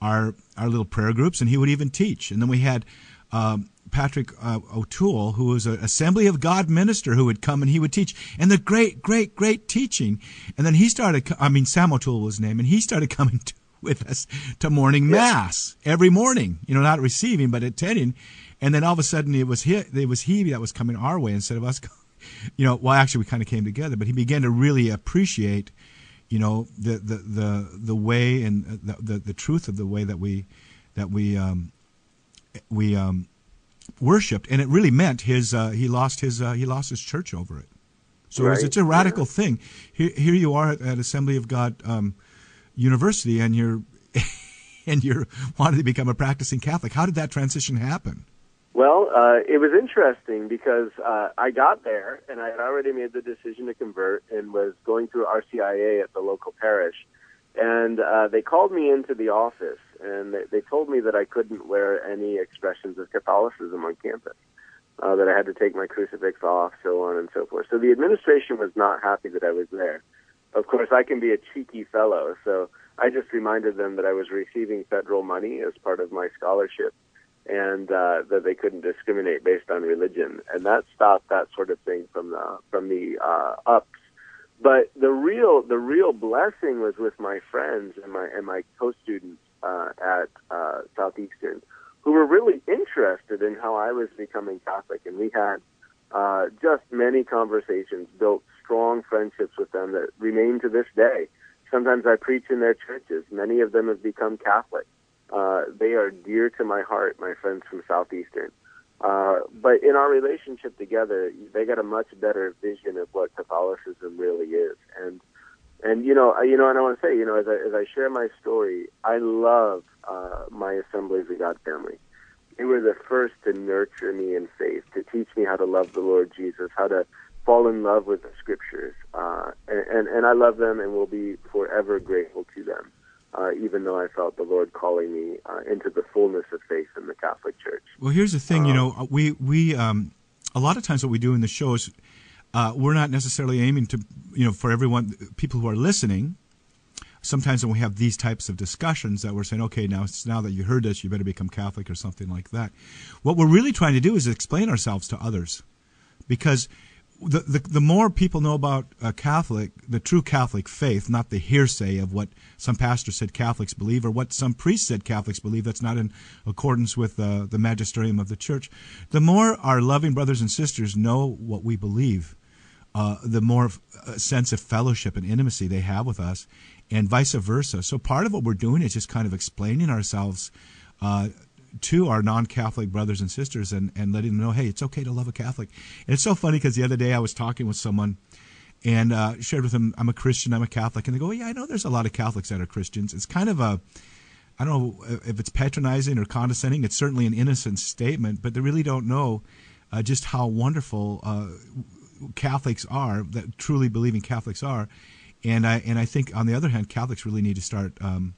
our our little prayer groups, and he would even teach. And then we had um, Patrick uh, O'Toole, who was an Assembly of God minister who would come and he would teach, and the great, great, great teaching. And then he started, I mean, Sam O'Toole was his name, and he started (laughs) coming to, with us to morning mass every morning, you know, not receiving, but attending. and then all of a sudden it was he, it was he that was coming our way instead of us. (laughs) You know, well, actually, we kind of came together, but he began to really appreciate, you know, the the the, the way and the, the, the truth of the way that we that we um, we um, worshipped, and it really meant his uh, he lost his uh, he lost his church over it. So Right, it's, it's a radical yeah. thing. Here, here you are at, at Assembly of God um, University, and you're (laughs) and you're wanting to become a practicing Catholic. How did that transition happen? Well, uh, it was interesting because uh, I got there and I had already made the decision to convert and was going through RCIA at the local parish. And uh, they called me into the office and they, they told me that I couldn't wear any expressions of Catholicism on campus, uh, that I had to take my crucifix off, so on and so forth. So the administration was not happy that I was there. Of course, I can be a cheeky fellow, so I just reminded them that I was receiving federal money as part of my scholarship and uh, that they couldn't discriminate based on religion, and that stopped that sort of thing from the from the uh, ups. But the real the real blessing was with my friends and my and my co-students uh, at uh, Southeastern, who were really interested in how I was becoming Catholic, and we had uh, just many conversations, built strong friendships with them that remain to this day. Sometimes I preach in their churches. Many of them have become Catholic. Uh, they are dear to my heart, my friends from Southeastern. Uh, but in our relationship together, they got a much better vision of what Catholicism really is. And and you know, I, you know, and I want to say, you know, as I, as I share my story, I love uh, my Assemblies of God family. They were the first to nurture me in faith, to teach me how to love the Lord Jesus, how to fall in love with the Scriptures, uh, and, and and I love them and will be forever grateful to them uh, even though I felt the Lord calling me uh, into the fullness of faith in the Catholic Church. Well, here's the thing. You know, we we um, a lot of times what we do in the show is uh, we're not necessarily aiming to you know for everyone people who are listening. Sometimes when we have these types of discussions that we're saying, okay, now now that you heard this, you better become Catholic or something like that. What we're really trying to do is explain ourselves to others, because the, the, the more people know about uh, Catholic, the true Catholic faith, not the hearsay of what some pastor said Catholics believe or what some priest said Catholics believe that's not in accordance with uh, the magisterium of the church, the more our loving brothers and sisters know what we believe, uh, the more sense of fellowship and intimacy they have with us, and vice versa. So part of what we're doing is just kind of explaining ourselves uh, to our non-Catholic brothers and sisters and, and letting them know, hey, it's okay to love a Catholic. And it's so funny because the other day I was talking with someone and uh, shared with them, I'm a Christian, I'm a Catholic. And they go, yeah, I know there's a lot of Catholics that are Christians. It's kind of a, I don't know if it's patronizing or condescending. It's certainly an innocent statement, but they really don't know uh, just how wonderful uh, Catholics are, that truly believing Catholics are. And I, and I think, on the other hand, Catholics really need to start um,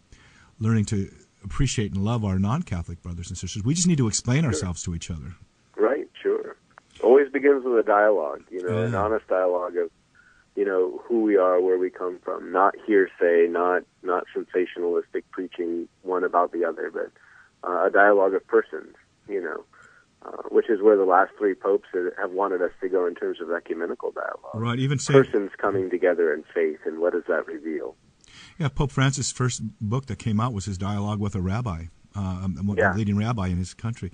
learning to appreciate and love our non-Catholic brothers and sisters. We just need to explain ourselves to each other. Right, sure. Always begins with a dialogue, you know, an honest dialogue of, you know, who we are, where we come from, not hearsay, not not sensationalistic preaching one about the other, but uh, a dialogue of persons, you know, uh, which is where the last three popes have wanted us to go in terms of ecumenical dialogue. Right. Even say, Persons coming together in faith, and what does that reveal? Yeah, Pope Francis' first book that came out was his dialogue with a rabbi, uh, um, Yeah. a leading rabbi in his country.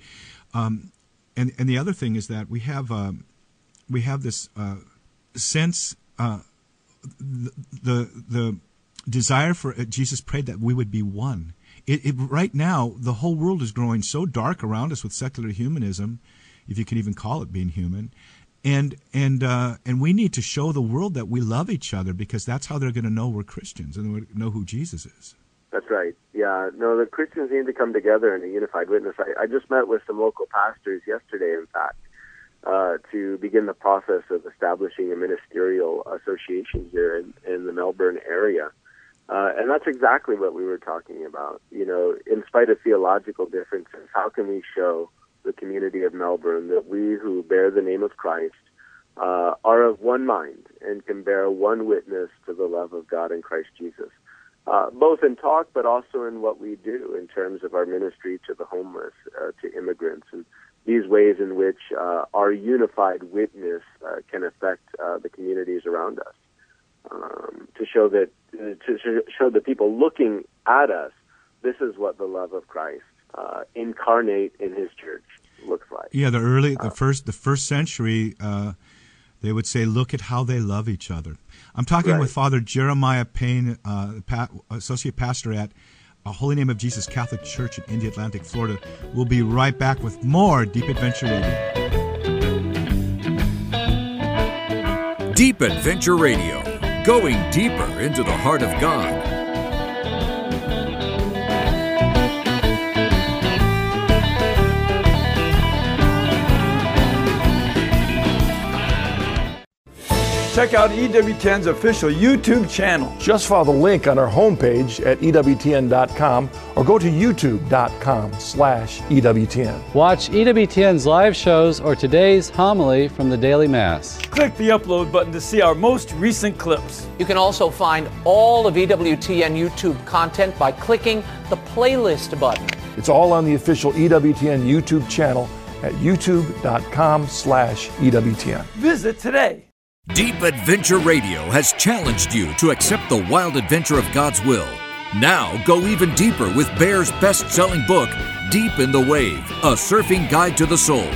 Um, and and the other thing is that we have um, we have this uh, sense uh, the, the the desire for uh, Jesus prayed that we would be one. It, it right now the whole world is growing so dark around us with secular humanism, if you can even call it being human, and and uh, and we need to show the world that we love each other because that's how they're going to know we're Christians and know who Jesus is. That's right. Yeah. No, the Christians need to come together in a unified witness. I, I just met with some local pastors yesterday, in fact, uh, to begin the process of establishing a ministerial association here in, in the Melbourne area. Uh, and that's exactly what we were talking about. You know, in spite of theological differences, how can we show the community of Melbourne that we who bear the name of Christ uh, are of one mind and can bear one witness to the love of God in Christ Jesus? uh, both in talk but also in what we do in terms of our ministry to the homeless, uh, to immigrants, and these ways in which uh, our unified witness uh, can affect uh, the communities around us. Um, to show that, to show the people looking at us, this is what the love of Christ uh, incarnate in His church looks like. Yeah, the early, the uh, first, the first century, uh, they would say, "Look at how they love each other." I'm talking right. with Father Jeremiah Payne, uh, pa- associate pastor at a Holy Name of Jesus Catholic Church in Indian Indialantic, Florida. We'll be right back with more Deep Adventure Radio. Deep Adventure Radio, going deeper into the heart of God. Check out EWTN's official YouTube channel. Just follow the link on our homepage at EWTN.com or go to YouTube.com slash EWTN. Watch EWTN's live shows or today's homily from the Daily Mass. Click the upload button to see our most recent clips. You can also find all of EWTN YouTube content by clicking the playlist button. It's all on the official EWTN YouTube channel at youtube.com slash EWTN. Visit today. Deep Adventure Radio has challenged you to accept the wild adventure of God's will. Now go even deeper with Bear's best selling book, Deep in the Wave A Surfing Guide to the Soul.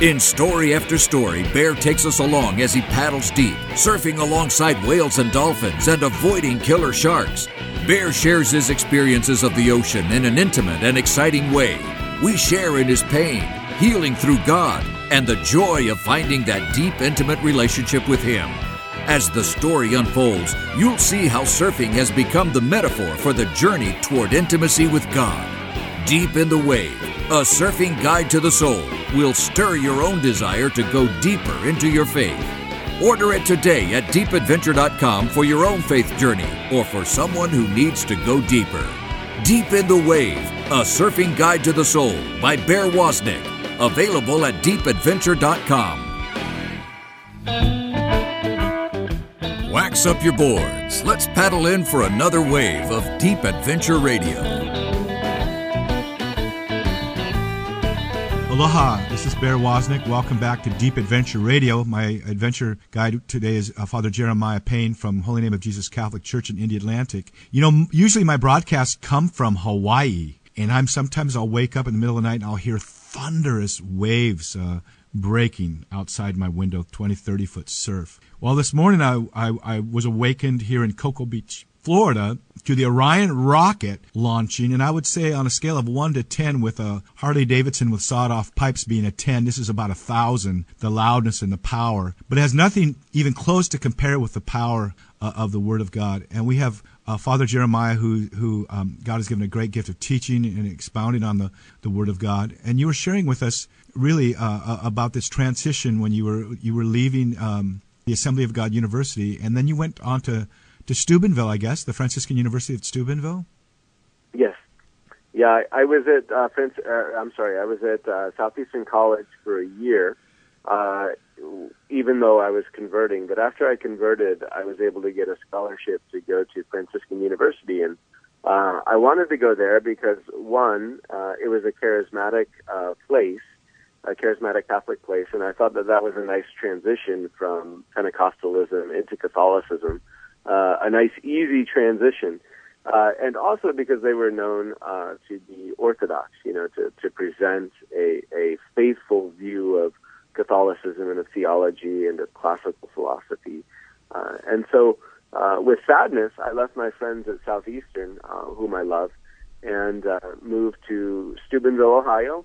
In story after story, Bear takes us along as he paddles deep, surfing alongside whales and dolphins and avoiding killer sharks. Bear shares his experiences of the ocean in an intimate and exciting way. We share in his pain, healing through God and the joy of finding that deep, intimate relationship with Him. As the story unfolds, you'll see how surfing has become the metaphor for the journey toward intimacy with God. Deep in the Wave, a surfing guide to the soul, will stir your own desire to go deeper into your faith. Order it today at deepadventure.com for your own faith journey or for someone who needs to go deeper. Deep in the Wave, a surfing guide to the soul by Bear Woznick Available at deepadventure.com. Wax up your boards. Let's paddle in for another wave of Deep Adventure Radio. Aloha, this is Bear Woznick. Welcome back to Deep Adventure Radio. My adventure guide today is uh, Father Jeremiah Payne from Holy Name of Jesus Catholic Church in Indialantic. You know, usually my broadcasts come from Hawaii, and I'm sometimes I'll wake up in the middle of the night and I'll hear thunderous waves uh, breaking outside my window, 20, 30 foot surf. Well, this morning I, I, I was awakened here in Cocoa Beach, Florida, to the Orion rocket launching, and I would say on a scale of one to ten, with a Harley Davidson with sawed-off pipes being a ten, this is about a thousand. The loudness and the power, but it has nothing even close to compare with the power uh, of the Word of God. And we have uh, Father Jeremiah, who who um, God has given a great gift of teaching and expounding on the, the Word of God. And you were sharing with us really uh, uh, about this transition when you were you were leaving um, the Assembly of God University, and then you went on to to Steubenville, I guess, the Franciscan University of Steubenville. Yes, yeah, I, was at uh, Prince, uh, I'm sorry, I was at uh, Southeastern College for a year. Even though I was converting. But after I converted, I was able to get a scholarship to go to Franciscan University, and uh, I wanted to go there because one, uh, it was a charismatic uh, place, a charismatic Catholic place, and I thought that that was a nice transition from Pentecostalism into Catholicism, uh, a nice easy transition. Uh, and also because they were known uh, to be orthodox, you know, to, to present a, a faithful view of Catholicism and of theology and of classical philosophy. Uh, and so, uh, with sadness, I left my friends at Southeastern, uh, whom I love, and uh, moved to Steubenville, Ohio,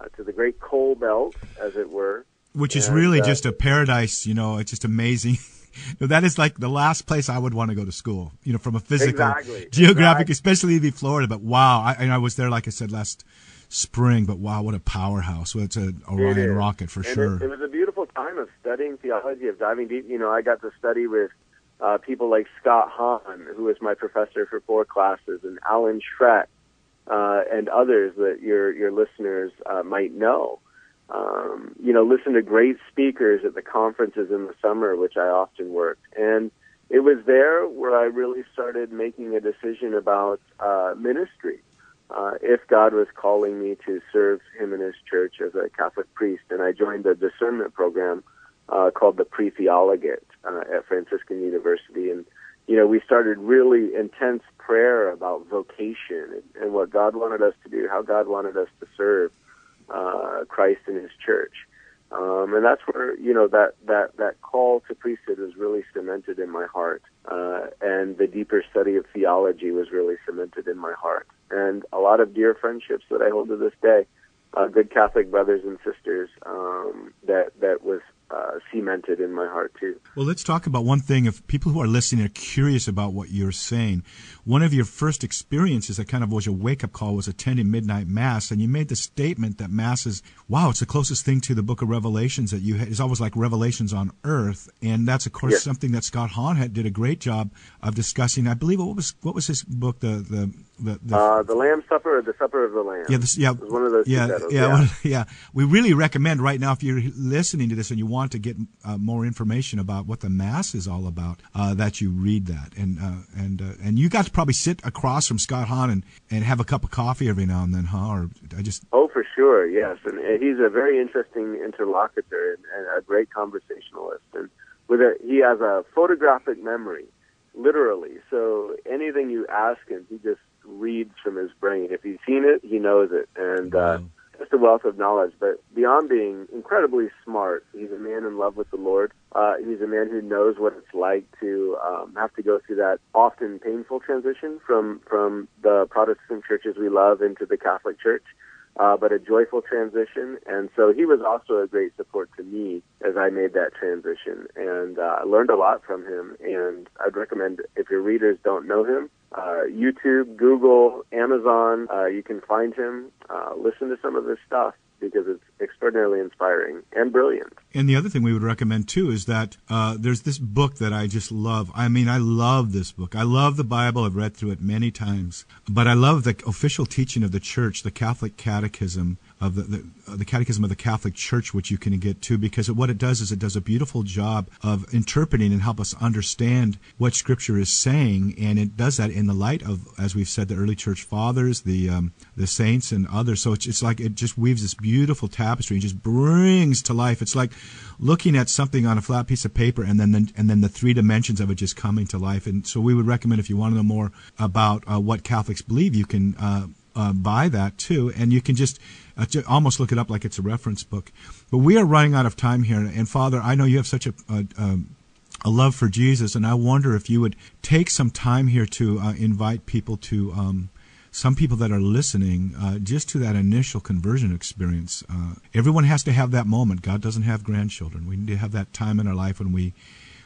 uh, to the great coal belt, as it were. Which is and, really uh, just a paradise, you know, it's just amazing. (laughs) that is like the last place I would want to go to school, you know, from a physical, exactly, geographic, exactly. especially be Florida. But wow, I, and I was there, like I said, last spring, but wow, what a powerhouse! Well, it's an Orion it rocket for and sure. It, it, was a beautiful time of studying theology, of diving deep. You know, I got to study with uh, people like Scott Hahn, who was my professor for four classes, and Alan Schreck, uh, and others that your your listeners uh, might know. Um, you know, listen to great speakers at the conferences in the summer, which I often worked, and it was there where I really started making a decision about uh, ministry uh, if God was calling me to serve Him in His church as a Catholic priest, and I joined a discernment program uh, called the Pre-Theologate uh, at Franciscan University, and you know we started really intense prayer about vocation and, and what God wanted us to do, how God wanted us to serve. uh, Christ and His church. Um, and that's where you know that that that call to priesthood was really cemented in my heart, uh, and the deeper study of theology was really cemented in my heart, and a lot of dear friendships that I hold to this day, uh, good Catholic brothers and sisters um, that that was uh, cemented in my heart too. Well, let's talk about one thing. If people who are listening are curious about what you're saying, one of your first experiences that kind of was your wake up call was attending midnight mass, and you made the statement that mass is wow, it's the closest thing to the Book of Revelations that you. Ha- it's almost like Revelations on earth, and that's of course Yes. something that Scott Hahn had did a great job of discussing. I believe what was what was his book the the the, the Uh, the Lamb Supper or the Supper of the Lamb? yeah, this, yeah, one of those. yeah, titles, yeah, yeah. (laughs) yeah. We really recommend right now if you're listening to this and you want to get uh, more information about what the mass is all about, uh, that you read that, and uh, and uh, and you got probably sit across from Scott Hahn and, and have a cup of coffee every now and then, huh? Or I just Oh, for sure, yes. And uh, he's a very interesting interlocutor and, and a great conversationalist. And with a, he has a photographic memory, literally. So anything you ask him, he just reads from his brain. If he's seen it, he knows it. And uh, just a wealth of knowledge. But beyond being incredibly smart, he's a man in love with the Lord. Uh, he's a man who knows what it's like to um, have to go through that often painful transition from from the Protestant churches we love into the Catholic Church uh, but a joyful transition. And so he was also a great support to me as I made that transition. And uh, I learned a lot from him. And I'd recommend if your readers don't know him, uh, YouTube, Google, Amazon, uh, you can find him. Uh, listen to some of his stuff because it's extraordinarily inspiring and brilliant. And the other thing we would recommend too is that uh, there's this book that I just love. I mean, I love this book. I love the Bible. I've read through it many times. But I love the official teaching of the church, the Catholic Catechism of the the, uh, the Catechism of the Catholic Church, which you can get to, because what it does is it does a beautiful job of interpreting and help us understand what Scripture is saying, and it does that in the light of, as we've said, the early church fathers, the um, the saints, and others. So it's, it's like it just weaves this beautiful tapestry and just brings to life. It's like looking at something on a flat piece of paper, and then the, and then the three dimensions of it just coming to life. And so we would recommend if you want to know more about uh, what Catholics believe, you can. Uh, uh, buy that too, and you can just uh, almost look it up like it's a reference book. But we are running out of time here, and Father, I know you have such a, a, um, a love for Jesus, and I wonder if you would take some time here to uh, invite people to um, some people that are listening uh, just to that initial conversion experience. Uh, everyone has to have that moment. God doesn't have grandchildren. We need to have that time in our life when we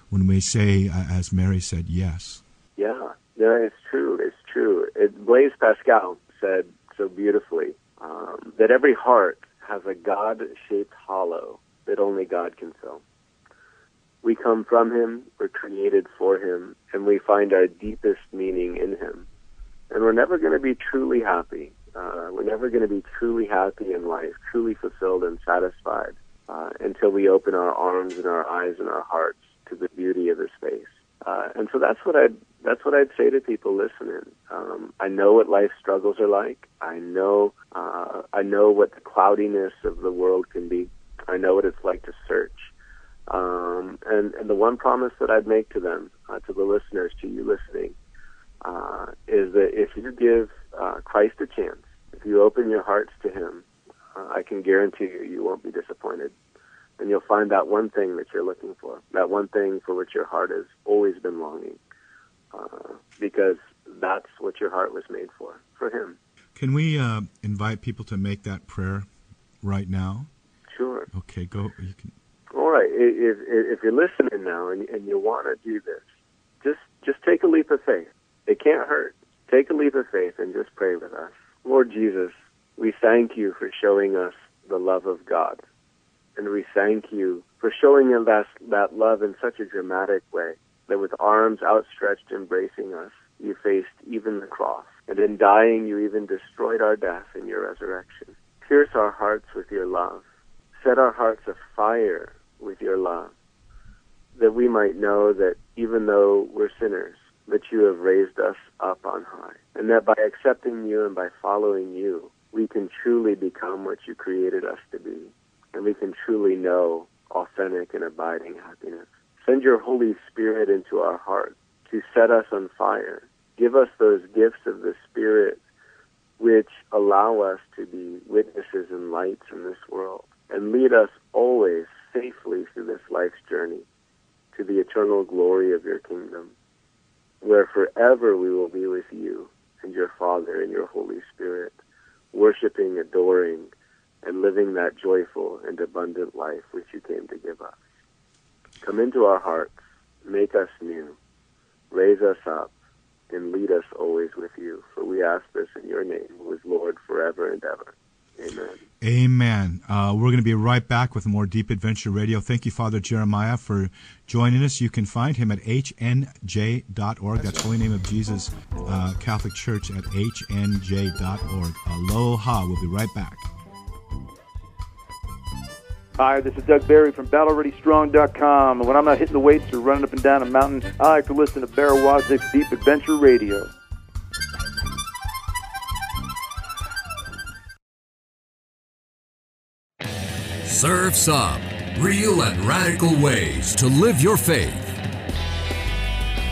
when we say, uh, as Mary said, yes. Yeah, yeah, it's true. It's true. It, Blaise Pascal said so beautifully um, that every heart has a God-shaped hollow that only God can fill. We come from Him, we're created for Him, and we find our deepest meaning in Him. And we're never going to be truly happy. Uh, we're never going to be truly happy in life, truly fulfilled and satisfied uh, until we open our arms and our eyes and our hearts to the beauty of His face. Uh, and so that's what I'd that's what I'd say to people listening. Um, I know what life struggles are like. I know uh, I know what the cloudiness of the world can be. I know what it's like to search. Um, and and the one promise that I'd make to them, uh, to the listeners, to you listening, uh, is that if you give uh, Christ a chance, if you open your hearts to Him, uh, I can guarantee you, you won't be disappointed and you'll find that one thing that you're looking for, that one thing for which your heart has always been longing, uh, because that's what your heart was made for, for Him. Can we uh, invite people to make that prayer right now? Sure. Okay, go. You can. All right. If, if, if you're listening now and, and you want to do this, just just take a leap of faith. It can't hurt. Take a leap of faith and just pray with us. Lord Jesus, we thank you for showing us the love of God. And we thank you for showing us that, that love in such a dramatic way that with arms outstretched embracing us, you faced even the cross. And in dying, you even destroyed our death in your resurrection. Pierce our hearts with your love. Set our hearts afire with your love, that we might know that even though we're sinners, that you have raised us up on high, and that by accepting you and by following you, we can truly become what you created us to be, and we can truly know authentic and abiding happiness. Send your Holy Spirit into our hearts to set us on fire. Give us those gifts of the Spirit which allow us to be witnesses and lights in this world and lead us always safely through this life's journey to the eternal glory of your kingdom, where forever we will be with you and your Father and your Holy Spirit, worshiping, adoring, and living that joyful and abundant life which you came to give us. Come into our hearts, make us new, raise us up, and lead us always with you. For we ask this in your name, who is Lord forever and ever. Amen. Amen. Uh, we're going to be right back with more Deep Adventure Radio. Thank you, Father Jeremiah, for joining us. You can find him at hnj.org. That's Holy Name of Jesus uh, Catholic Church at hnj.org. Aloha. We'll be right back. Hi, this is Doug Barry from BattleReadyStrong.com. And when I'm not hitting the weights or running up and down a mountain, I like to listen to Bear Woznick's Deep Adventure Radio. Surf's Up. Real and radical ways to live your faith.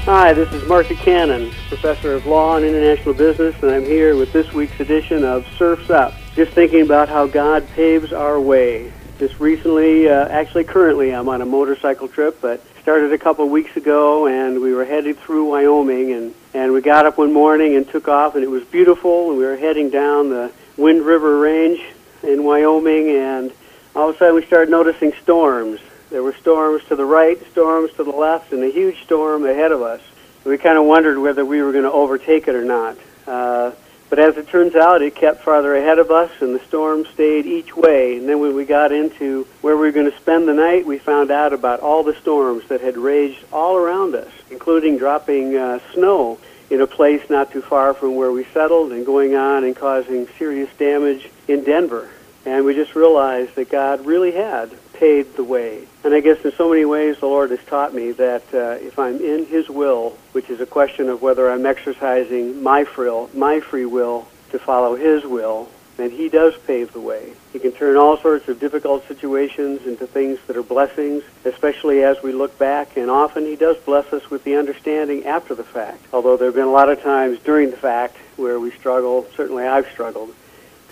Hi, this is Mark Cannon, Professor of Law and International Business, and I'm here with this week's edition of Surf's Up. Just thinking about how God paves our way. Just recently, uh, actually currently, I'm on a motorcycle trip, but started a couple of weeks ago, and we were headed through Wyoming, and, and we got up one morning and took off, and it was beautiful, and we were heading down the Wind River Range in Wyoming, and all of a sudden we started noticing storms. There were storms to the right, storms to the left, and a huge storm ahead of us. We kind of wondered whether we were going to overtake it or not. Uh, but as it turns out, it kept farther ahead of us, and the storm stayed each way. And then when we got into where we were going to spend the night, we found out about all the storms that had raged all around us, including dropping uh, snow in a place not too far from where we settled and going on and causing serious damage in Denver. And we just realized that God really had paved the way. And I guess in so many ways, the Lord has taught me that uh, if I'm in His will, which is a question of whether I'm exercising my free, my free will to follow His will, then He does pave the way. He can turn all sorts of difficult situations into things that are blessings, especially as we look back. And often He does bless us with the understanding after the fact. Although there have been a lot of times during the fact where we struggle, certainly I've struggled,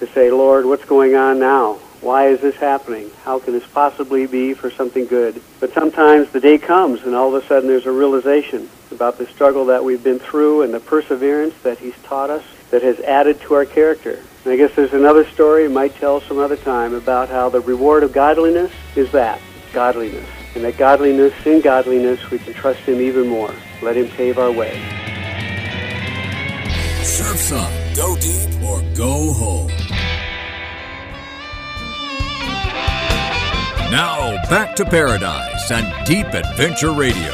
to say, Lord, what's going on now? Why is this happening? How can this possibly be for something good? But sometimes the day comes and all of a sudden there's a realization about the struggle that we've been through and the perseverance that he's taught us that has added to our character. And I guess there's another story I might tell some other time about how the reward of godliness is that, godliness. And that godliness, in godliness, we can trust him even more. Let him pave our way. Surf's Up. Go deep or go home. Now, back to paradise and Deep Adventure Radio.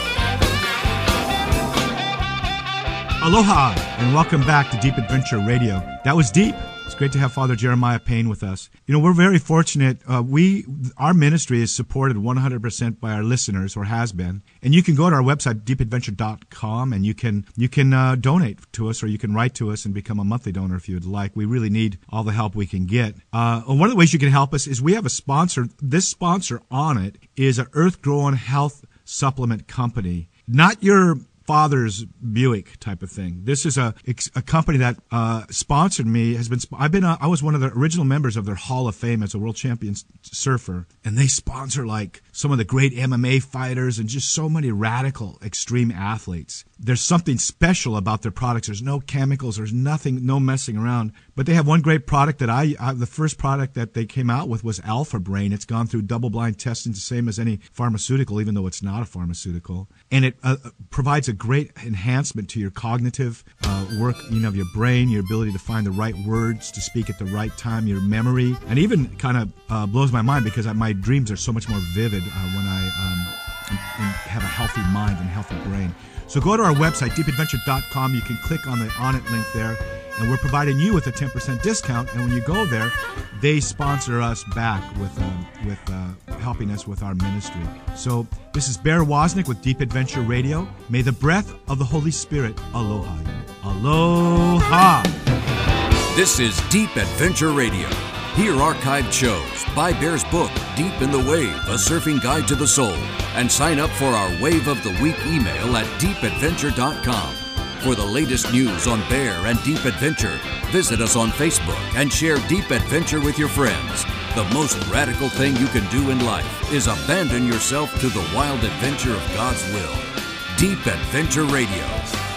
Aloha, and welcome back to Deep Adventure Radio. That was deep. It's great to have Father Jeremiah Payne with us. You know, we're very fortunate. Uh, we, our ministry is supported 100% by our listeners, or has been. And you can go to our website, deepadventure.com, and you can you can uh, donate to us, or you can write to us and become a monthly donor if you'd like. We really need all the help we can get. Uh, one of the ways you can help us is we have a sponsor. This sponsor Onnit is an Earth Growing Health Supplement Company. Not your father's Buick type of thing. This is a a company that uh, sponsored me. Has been I've been a, I was one of the original members of their Hall of Fame as a world champion surfer, and they sponsor like some of the great MMA fighters and just so many radical extreme athletes. There's something special about their products. There's no chemicals. There's nothing, no messing around. But they have one great product that I, I the first product that they came out with was Alpha Brain. It's gone through double blind testing, the same as any pharmaceutical, even though it's not a pharmaceutical, and it uh, provides a great enhancement to your cognitive uh, work, you know, of your brain, your ability to find the right words to speak at the right time, your memory, and even kind of uh, blows my mind because my dreams are so much more vivid uh, when I um, have a healthy mind and healthy brain. So go to our website, deepadventure.com. You can click on the Onnit link there, and we're providing you with a 10% discount. And when you go there, they sponsor us back with uh, with uh, helping us with our ministry. So this is Bear Woznick with Deep Adventure Radio. May the breath of the Holy Spirit aloha Aloha. This is Deep Adventure Radio. Hear archived shows, buy Bear's book, Deep in the Wave, A Surfing Guide to the Soul, and sign up for our Wave of the Week email at deepadventure.com. For the latest news on Bear and Deep Adventure, Visit us on Facebook and share Deep Adventure with your friends. The most radical thing you can do in life is abandon yourself to the wild adventure of God's will. Deep Adventure Radio.